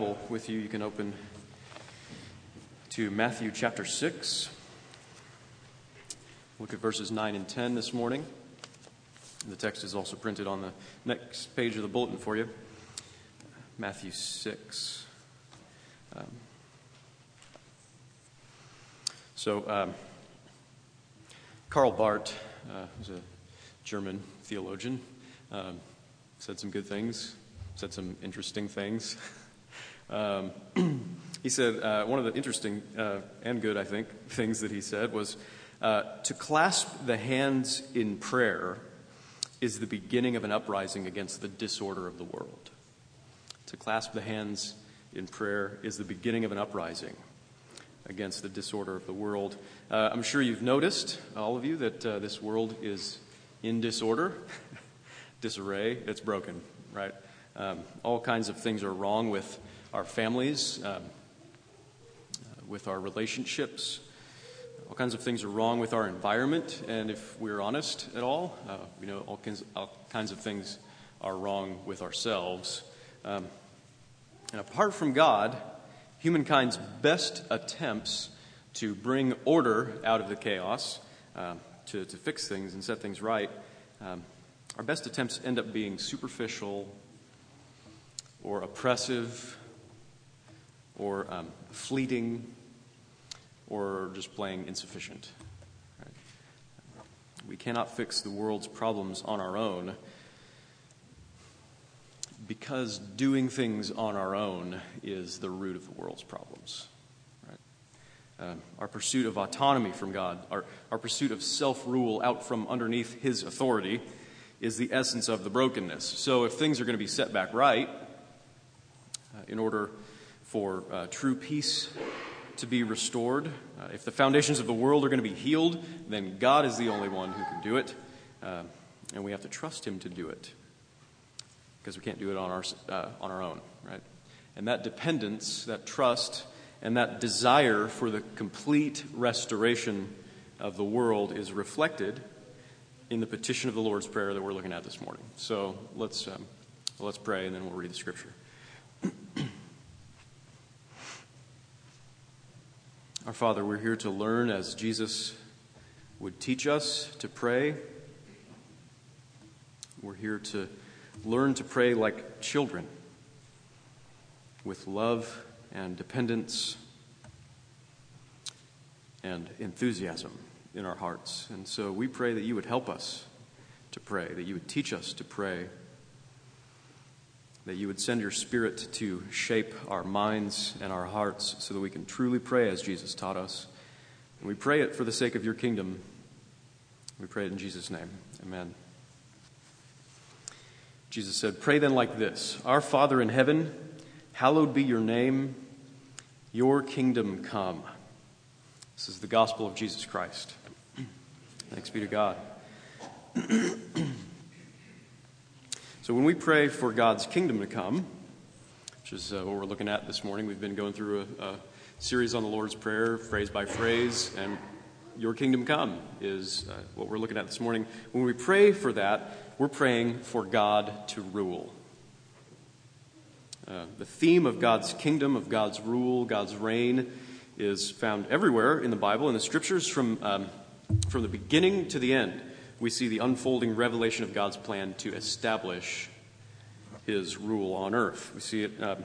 Bible with you, you can open to Matthew chapter 6. Look at verses 9 and 10 this morning. The text is also printed on the next page of the bulletin for you. Matthew 6. Um, so, um, Karl Barth uh, a German theologian, um, said some good things, said some interesting things. Um, he said uh, one of the interesting uh, and good, I think, things that he said was uh, to clasp the hands in prayer is the beginning of an uprising against the disorder of the world. To clasp the hands in prayer is the beginning of an uprising against the disorder of the world. Uh, I'm sure you've noticed, all of you, that uh, this world is in disorder, disarray, it's broken, right? Um, all kinds of things are wrong with our families, um, uh, with our relationships. All kinds of things are wrong with our environment, and if we're honest at all, uh, you know, all kinds, all kinds of things are wrong with ourselves. Um, and apart from God, humankind's best attempts to bring order out of the chaos, uh, to, to fix things and set things right, um, our best attempts end up being superficial or oppressive or um, fleeting or just plain insufficient. Right? We cannot fix the world's problems on our own because doing things on our own is the root of the world's problems. Uh, our pursuit of autonomy from God, our, our pursuit of self rule out from underneath His authority, is the essence of the brokenness. So if things are going to be set back right, uh, in order for uh, true peace to be restored, uh, if the foundations of the world are going to be healed, then God is the only one who can do it, uh, and we have to trust Him to do it because we can't do it on our, uh, on our own, right? And that dependence, that trust, and that desire for the complete restoration of the world is reflected in the petition of the Lord's Prayer that we're looking at this morning. So let's, um, let's pray and then we'll read the scripture. Our Father, we're here to learn as Jesus would teach us to pray. We're here to learn to pray like children with love and dependence and enthusiasm in our hearts. And so we pray that you would help us to pray, that you would teach us to pray, that you would send your Spirit to shape our minds and our hearts so that we can truly pray as Jesus taught us. And we pray it for the sake of your kingdom. We pray it in Jesus' name. Amen. Jesus said, Pray then like this Our Father in heaven, hallowed be your name, your kingdom come. This is the gospel of Jesus Christ. Thanks be to God. so, when we pray for God's kingdom to come, which is uh, what we're looking at this morning, we've been going through a, a series on the Lord's Prayer, phrase by phrase, and your kingdom come is uh, what we're looking at this morning. When we pray for that, we're praying for God to rule. Uh, the theme of God's kingdom, of God's rule, God's reign, is found everywhere in the Bible, in the scriptures, from, um, from the beginning to the end. We see the unfolding revelation of God's plan to establish his rule on earth. We see it, um,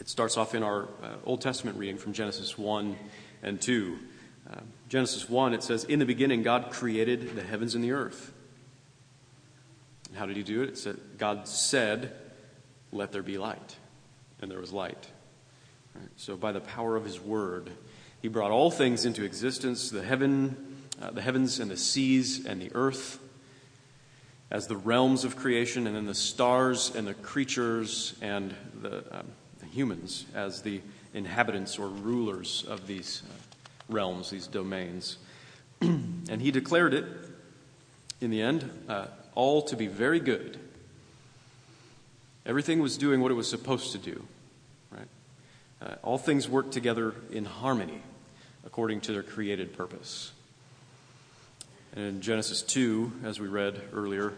it starts off in our uh, Old Testament reading from Genesis 1 and 2. Uh, Genesis 1, it says, In the beginning, God created the heavens and the earth. And how did he do it? It said, God said, Let there be light. And there was light. Right? So, by the power of his word, he brought all things into existence the, heaven, uh, the heavens and the seas and the earth as the realms of creation, and then the stars and the creatures and the, um, the humans as the inhabitants or rulers of these uh, realms, these domains. and he declared it in the end uh, all to be very good. Everything was doing what it was supposed to do, right? Uh, all things worked together in harmony according to their created purpose. And in Genesis 2, as we read earlier,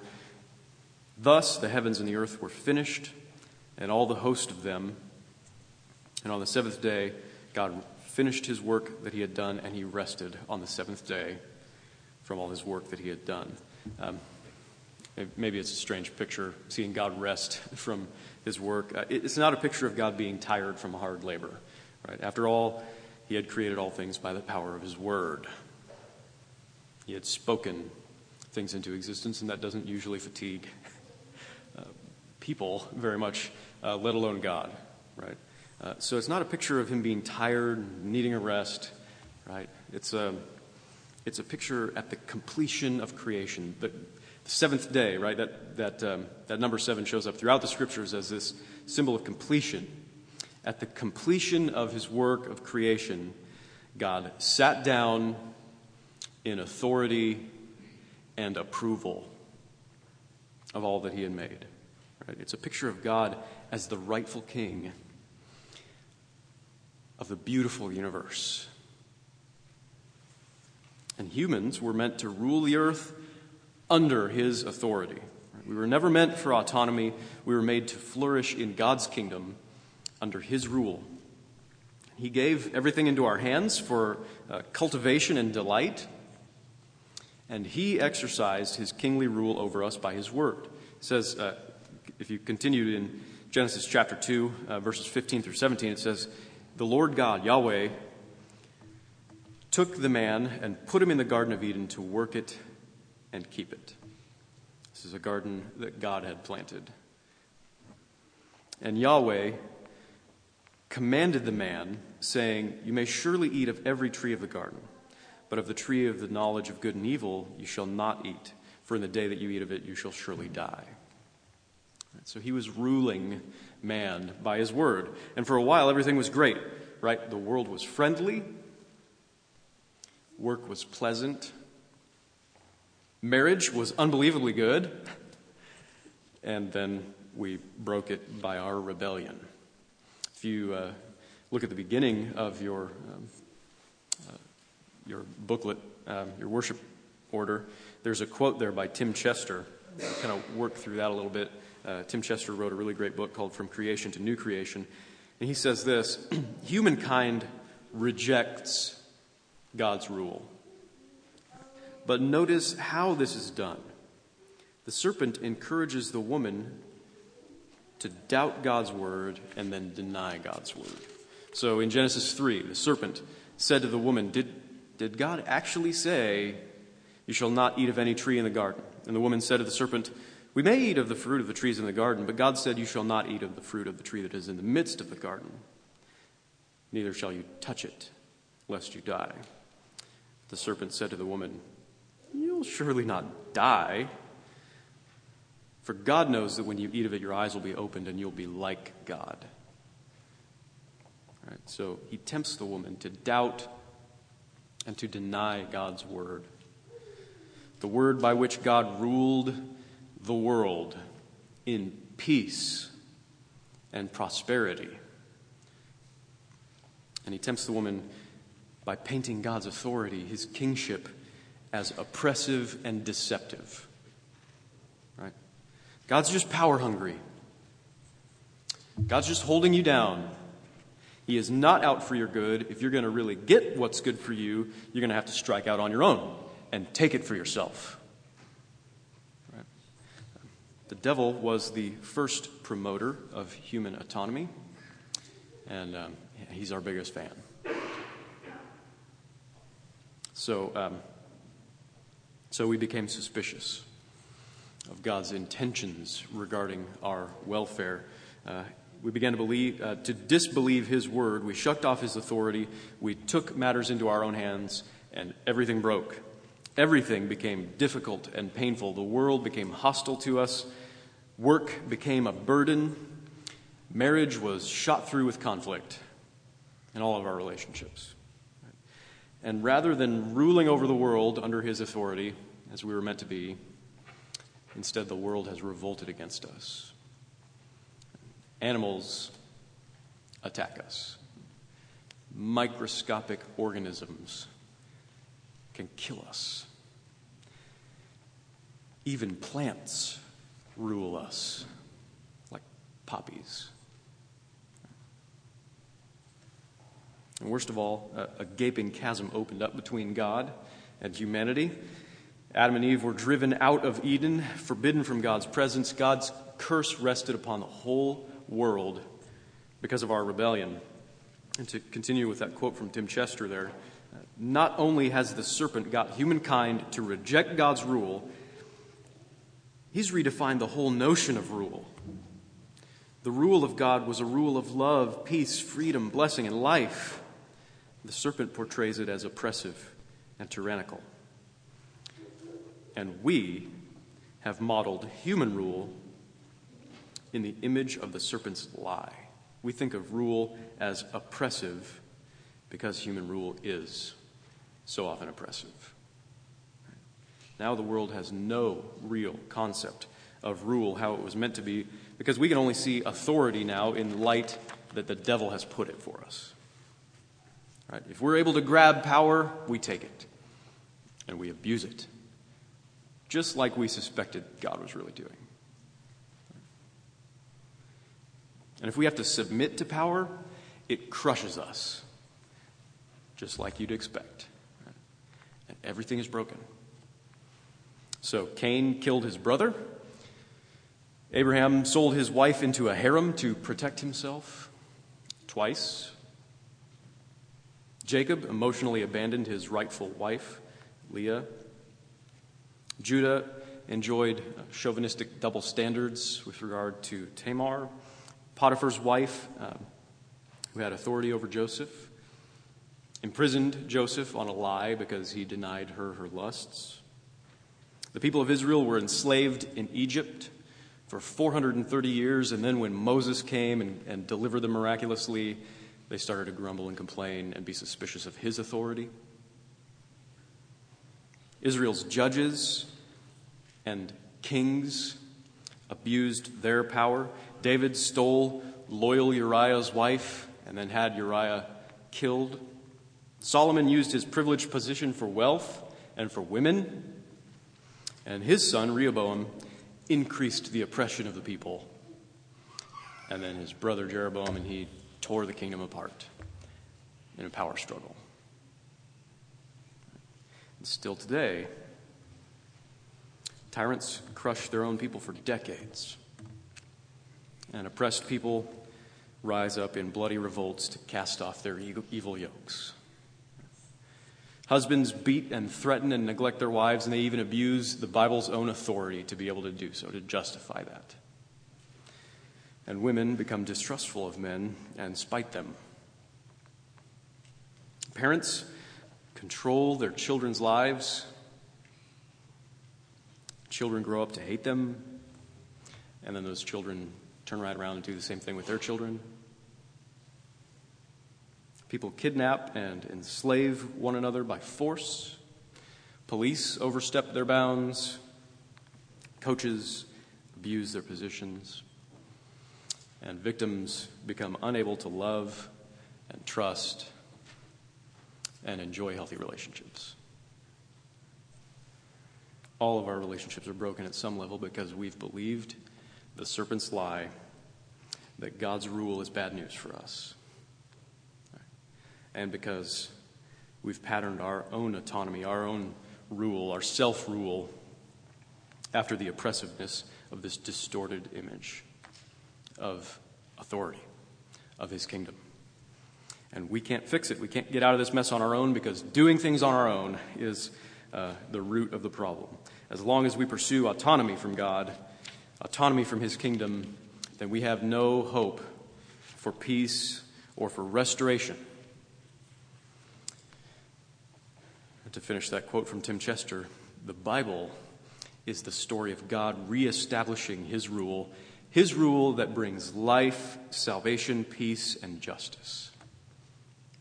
thus the heavens and the earth were finished, and all the host of them. And on the seventh day, God finished his work that he had done, and he rested on the seventh day from all his work that he had done. Um, maybe it's a strange picture, seeing God rest from his work. Uh, it's not a picture of God being tired from hard labor. Right? After all, he had created all things by the power of his word. He had spoken things into existence, and that doesn't usually fatigue uh, people very much, uh, let alone God, right? Uh, so it's not a picture of him being tired, needing a rest, right? It's a, it's a picture at the completion of creation. The, the seventh day, right? That, that, um, that number seven shows up throughout the scriptures as this symbol of completion. At the completion of his work of creation, God sat down in authority and approval of all that he had made. Right? It's a picture of God as the rightful king of the beautiful universe. And humans were meant to rule the earth under his authority. We were never meant for autonomy. We were made to flourish in God's kingdom under his rule. He gave everything into our hands for uh, cultivation and delight, and he exercised his kingly rule over us by his word. It says, uh, if you continue in Genesis chapter 2, uh, verses 15 through 17, it says, The Lord God, Yahweh, took the man and put him in the Garden of Eden to work it and keep it. This is a garden that God had planted. And Yahweh commanded the man, saying, You may surely eat of every tree of the garden, but of the tree of the knowledge of good and evil you shall not eat, for in the day that you eat of it you shall surely die. So he was ruling man by his word. And for a while everything was great, right? The world was friendly, work was pleasant, marriage was unbelievably good, and then we broke it by our rebellion. If you uh, look at the beginning of your, um, your booklet, um, your worship order, there's a quote there by Tim Chester. I'll kind of work through that a little bit. Uh, Tim Chester wrote a really great book called From Creation to New Creation. And he says this Humankind rejects God's rule. But notice how this is done. The serpent encourages the woman to doubt God's word and then deny God's word. So in Genesis 3, the serpent said to the woman, Did, did God actually say, You shall not eat of any tree in the garden? And the woman said to the serpent, We may eat of the fruit of the trees in the garden, but God said, You shall not eat of the fruit of the tree that is in the midst of the garden. Neither shall you touch it, lest you die. The serpent said to the woman, You'll surely not die. For God knows that when you eat of it, your eyes will be opened and you'll be like God. So he tempts the woman to doubt and to deny God's word. The word by which God ruled the world in peace and prosperity. And he tempts the woman by painting God's authority, his kingship, as oppressive and deceptive. Right? God's just power hungry. God's just holding you down. He is not out for your good. If you're going to really get what's good for you, you're going to have to strike out on your own and take it for yourself. Right? The devil was the first promoter of human autonomy, and um, he's our biggest fan. So, um, so we became suspicious of God's intentions regarding our welfare. Uh, we began to believe, uh, to disbelieve His word. We shucked off His authority. We took matters into our own hands, and everything broke. Everything became difficult and painful. The world became hostile to us. Work became a burden. Marriage was shot through with conflict in all of our relationships. And rather than ruling over the world under His authority, as we were meant to be, Instead, the world has revolted against us. Animals attack us. Microscopic organisms can kill us. Even plants rule us, like poppies. And worst of all, a, a gaping chasm opened up between God and humanity. Adam and Eve were driven out of Eden, forbidden from God's presence. God's curse rested upon the whole world because of our rebellion. And to continue with that quote from Tim Chester there, not only has the serpent got humankind to reject God's rule, he's redefined the whole notion of rule. The rule of God was a rule of love, peace, freedom, blessing, and life. The serpent portrays it as oppressive and tyrannical. And we have modeled human rule in the image of the serpent's lie. We think of rule as oppressive because human rule is so often oppressive. Now the world has no real concept of rule, how it was meant to be, because we can only see authority now in light that the devil has put it for us. Right? If we're able to grab power, we take it and we abuse it, just like we suspected God was really doing. And if we have to submit to power, it crushes us, just like you'd expect. And everything is broken. So Cain killed his brother. Abraham sold his wife into a harem to protect himself twice. Jacob emotionally abandoned his rightful wife, Leah. Judah enjoyed uh, chauvinistic double standards with regard to Tamar. Potiphar's wife, um, who had authority over Joseph, imprisoned Joseph on a lie because he denied her her lusts. The people of Israel were enslaved in Egypt for 430 years, and then when Moses came and, and delivered them miraculously, they started to grumble and complain and be suspicious of his authority. Israel's judges and kings abused their power. David stole loyal Uriah's wife and then had Uriah killed. Solomon used his privileged position for wealth and for women. And his son, Rehoboam, increased the oppression of the people. And then his brother Jeroboam, and he tore the kingdom apart in a power struggle. And still today, tyrants crush their own people for decades and oppressed people rise up in bloody revolts to cast off their evil yokes. Husbands beat and threaten and neglect their wives, and they even abuse the Bible's own authority to be able to do so, to justify that. And women become distrustful of men and spite them. Parents control their children's lives. Children grow up to hate them, and then those children turn right around and do the same thing with their children. People kidnap and enslave one another by force. Police overstep their bounds. Coaches abuse their positions. And victims become unable to love and trust and enjoy healthy relationships. All of our relationships are broken at some level because we've believed the serpent's lie that God's rule is bad news for us. And because we've patterned our own autonomy, our own rule, our self rule after the oppressiveness of this distorted image of authority, of his kingdom. And we can't fix it. We can't get out of this mess on our own because doing things on our own is uh, the root of the problem. As long as we pursue autonomy from God, autonomy from his kingdom, then we have no hope for peace or for restoration. And to finish that quote from Tim Chester, the Bible is the story of God reestablishing his rule, his rule that brings life, salvation, peace, and justice.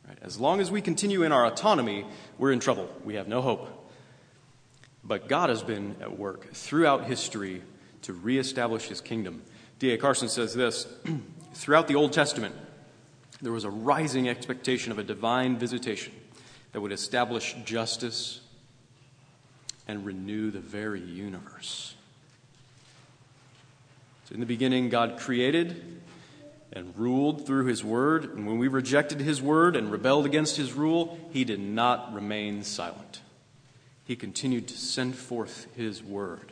Right? As long as we continue in our autonomy, we're in trouble. We have no hope. But God has been at work throughout history to reestablish his kingdom. D.A. Carson says this Throughout the Old Testament, there was a rising expectation of a divine visitation that would establish justice and renew the very universe. So, in the beginning, God created, and ruled through his word. And when we rejected his word and rebelled against his rule, he did not remain silent. He continued to send forth his word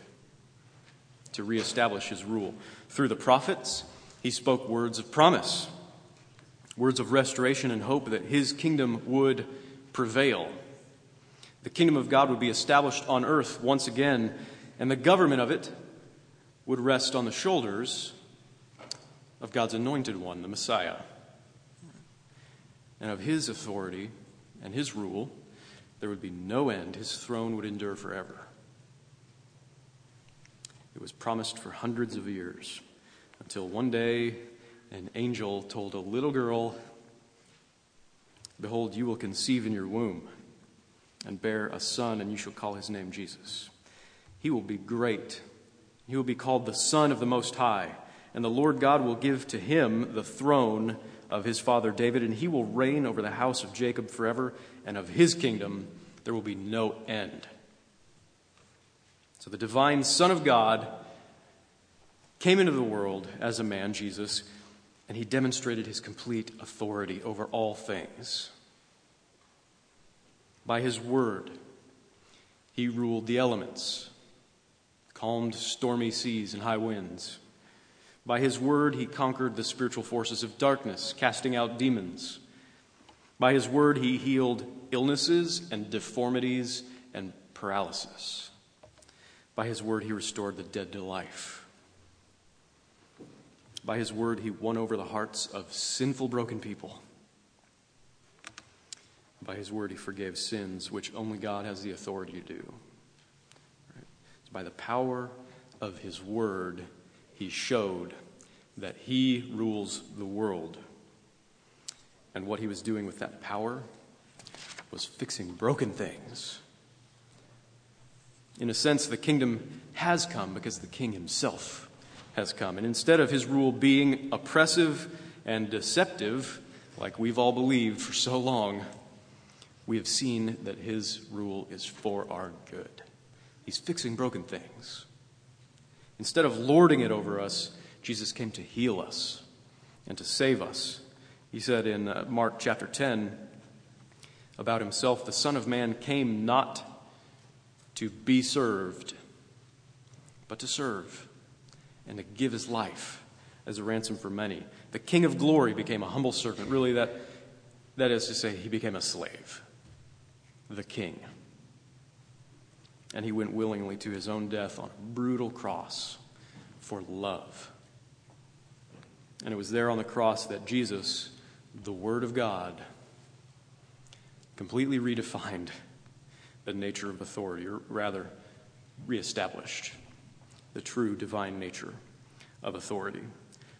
to reestablish his rule. Through the prophets, he spoke words of promise, words of restoration and hope that his kingdom would prevail. The kingdom of God would be established on earth once again, and the government of it would rest on the shoulders of God's anointed one, the Messiah. And of his authority and his rule, there would be no end. His throne would endure forever. It was promised for hundreds of years until one day an angel told a little girl, Behold, you will conceive in your womb and bear a son, and you shall call his name Jesus. He will be great. He will be called the Son of the Most High, and the Lord God will give to him the throne of his father David, and he will reign over the house of Jacob forever, and of his kingdom there will be no end. So the divine Son of God came into the world as a man, Jesus, and he demonstrated his complete authority over all things. By his word, he ruled the elements, calmed stormy seas and high winds. By his word, he conquered the spiritual forces of darkness, casting out demons. By his word, he healed illnesses and deformities and paralysis. By his word, he restored the dead to life. By his word, he won over the hearts of sinful, broken people. By his word, he forgave sins, which only God has the authority to do. Right? By the power of his word, he showed that he rules the world. And what he was doing with that power was fixing broken things in a sense, the kingdom has come because the king himself has come. And instead of his rule being oppressive and deceptive, like we've all believed for so long, we have seen that his rule is for our good. He's fixing broken things. Instead of lording it over us, Jesus came to heal us and to save us. He said in uh, Mark chapter 10 about himself, The Son of Man came not to be served, but to serve and to give his life as a ransom for many. The King of glory became a humble servant. Really, that, that is to say, he became a slave, the king. And he went willingly to his own death on a brutal cross for love. And it was there on the cross that Jesus, the Word of God, completely redefined the nature of authority, or rather, reestablished the true divine nature of authority.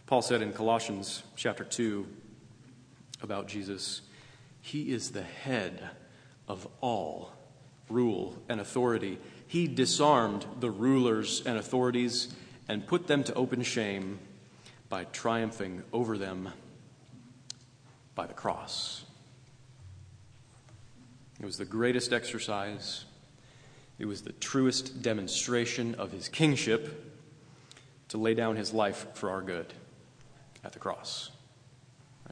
Paul said in Colossians chapter 2 about Jesus, He is the head of all rule and authority. He disarmed the rulers and authorities and put them to open shame by triumphing over them by the cross. It was the greatest exercise, it was the truest demonstration of his kingship to lay down his life for our good at the cross.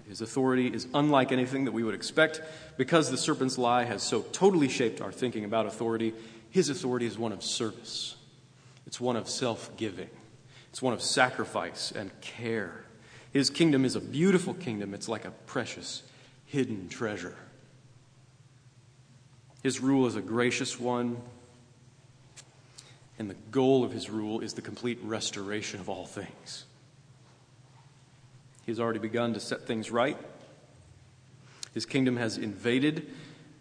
His authority is unlike anything that we would expect because the serpent's lie has so totally shaped our thinking about authority. His authority is one of service, it's one of self giving, it's one of sacrifice and care. His kingdom is a beautiful kingdom, it's like a precious hidden treasure. His rule is a gracious one, and the goal of his rule is the complete restoration of all things. He has already begun to set things right. His kingdom has invaded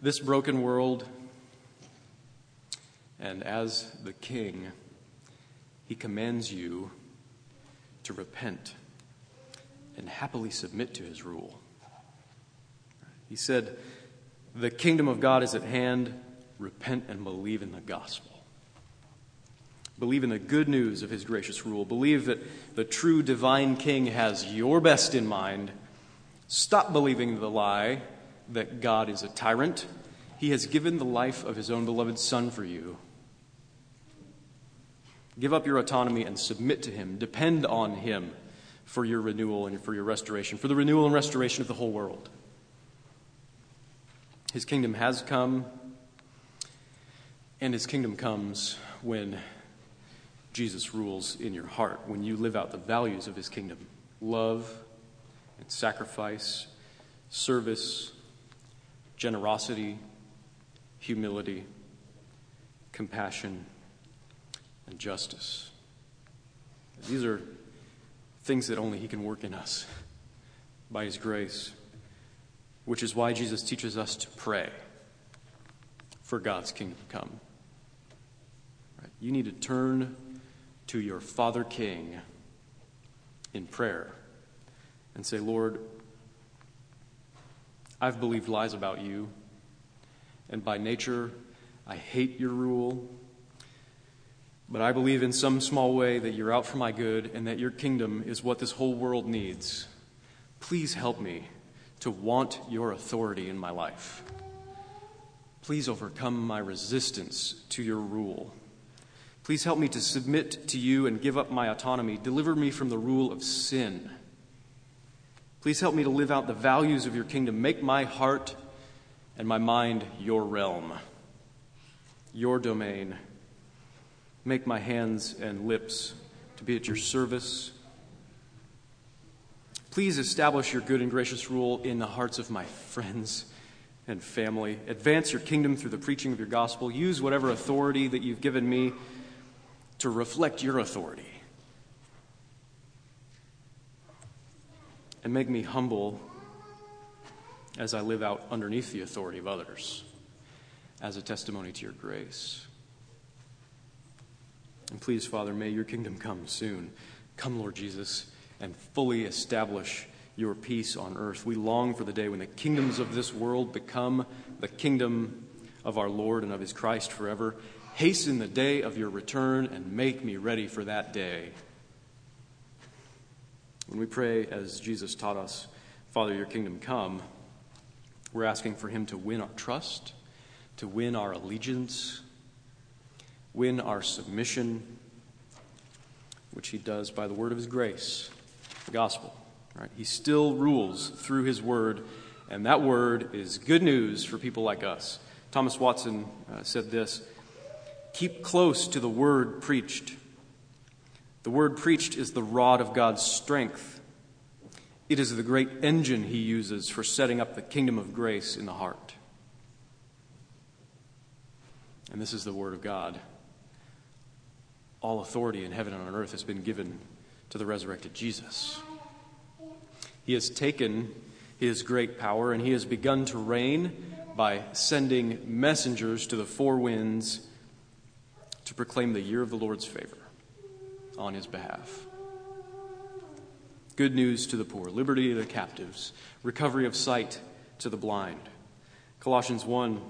this broken world, and as the king, he commands you to repent and happily submit to his rule. He said, the kingdom of God is at hand. Repent and believe in the gospel. Believe in the good news of his gracious rule. Believe that the true divine king has your best in mind. Stop believing the lie that God is a tyrant. He has given the life of his own beloved Son for you. Give up your autonomy and submit to him. Depend on him for your renewal and for your restoration, for the renewal and restoration of the whole world. His kingdom has come, and his kingdom comes when Jesus rules in your heart, when you live out the values of his kingdom love and sacrifice, service, generosity, humility, compassion, and justice. These are things that only He can work in us by His grace, which is why Jesus teaches us to pray for God's kingdom to come. Right? You need to turn to your Father King in prayer and say, Lord, I've believed lies about you, and by nature, I hate your rule. But I believe in some small way that you're out for my good and that your kingdom is what this whole world needs. Please help me to want your authority in my life. Please overcome my resistance to your rule. Please help me to submit to you and give up my autonomy. Deliver me from the rule of sin. Please help me to live out the values of your kingdom. Make my heart and my mind your realm, your domain Make my hands and lips to be at your service. Please establish your good and gracious rule in the hearts of my friends and family. Advance your kingdom through the preaching of your gospel. Use whatever authority that you've given me to reflect your authority. And make me humble as I live out underneath the authority of others as a testimony to your grace. And please, Father, may your kingdom come soon. Come, Lord Jesus, and fully establish your peace on earth. We long for the day when the kingdoms of this world become the kingdom of our Lord and of his Christ forever. Hasten the day of your return and make me ready for that day. When we pray, as Jesus taught us, Father, your kingdom come, we're asking for him to win our trust, to win our allegiance, win our submission, which he does by the word of his grace, the gospel. Right? He still rules through his word, and that word is good news for people like us. Thomas Watson uh, said this Keep close to the word preached. The word preached is the rod of God's strength. It is the great engine he uses for setting up the kingdom of grace in the heart. And this is the word of God all authority in heaven and on earth has been given to the resurrected Jesus. He has taken his great power and he has begun to reign by sending messengers to the four winds to proclaim the year of the Lord's favor on his behalf. Good news to the poor, liberty to the captives, recovery of sight to the blind. Colossians 1,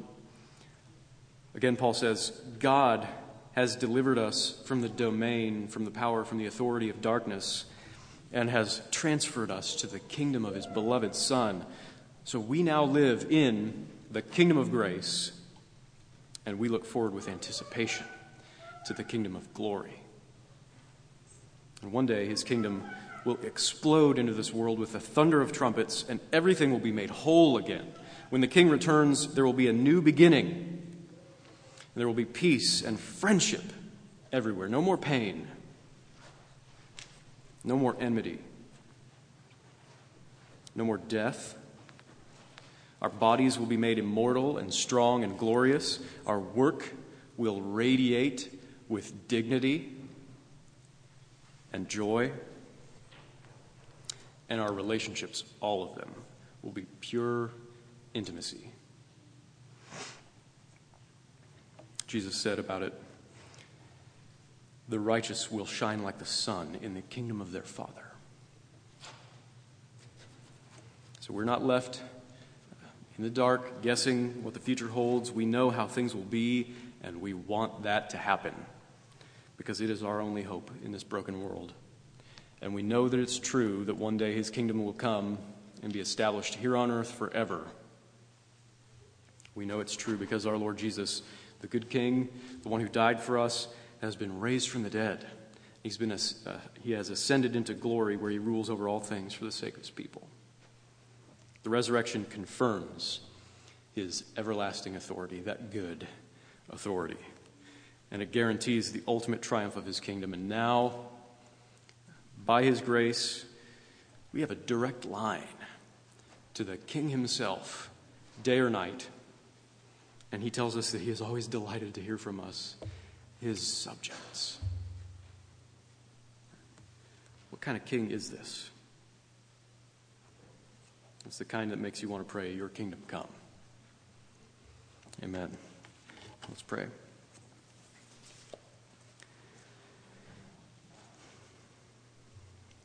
again, Paul says, God has delivered us from the domain, from the power, from the authority of darkness, and has transferred us to the kingdom of his beloved Son. So we now live in the kingdom of grace, and we look forward with anticipation to the kingdom of glory. And one day his kingdom will explode into this world with the thunder of trumpets, and everything will be made whole again. When the king returns, there will be a new beginning there will be peace and friendship everywhere. No more pain. No more enmity. No more death. Our bodies will be made immortal and strong and glorious. Our work will radiate with dignity and joy. And our relationships, all of them, will be pure intimacy. Jesus said about it the righteous will shine like the sun in the kingdom of their Father. So we're not left in the dark guessing what the future holds. We know how things will be, and we want that to happen because it is our only hope in this broken world. And we know that it's true that one day his kingdom will come and be established here on earth forever. We know it's true because our Lord Jesus the good king, the one who died for us, has been raised from the dead He's been, uh, he has ascended into glory where he rules over all things for the sake of his people. The resurrection confirms his everlasting authority, that good authority. And it guarantees the ultimate triumph of his kingdom. And now, by his grace, we have a direct line to the king himself, day or night. And he tells us that he is always delighted to hear from us, his subjects. What kind of king is this? It's the kind that makes you want to pray, Your kingdom come. Amen. Let's pray.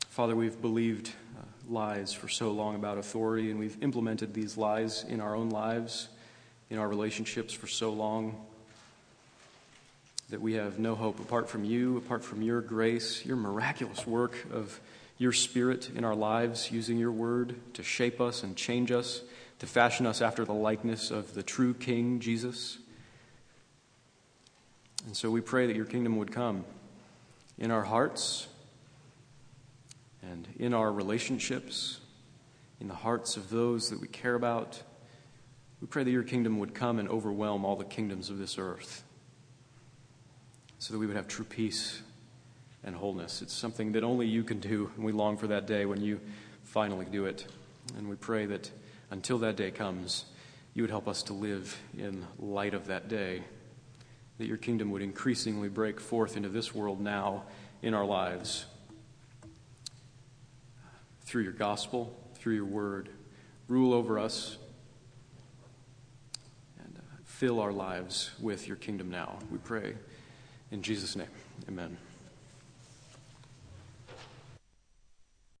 Father, we've believed uh, lies for so long about authority, and we've implemented these lies in our own lives, in our relationships for so long that we have no hope apart from you, apart from your grace, your miraculous work of your spirit in our lives, using your word to shape us and change us, to fashion us after the likeness of the true King, Jesus. And so we pray that your kingdom would come in our hearts and in our relationships, in the hearts of those that we care about. We pray that your kingdom would come and overwhelm all the kingdoms of this earth so that we would have true peace and wholeness. It's something that only you can do, and we long for that day when you finally do it. And we pray that until that day comes, you would help us to live in light of that day, that your kingdom would increasingly break forth into this world now in our lives through your gospel, through your word. Rule over us fill our lives with your kingdom now. We pray. In Jesus' name, amen.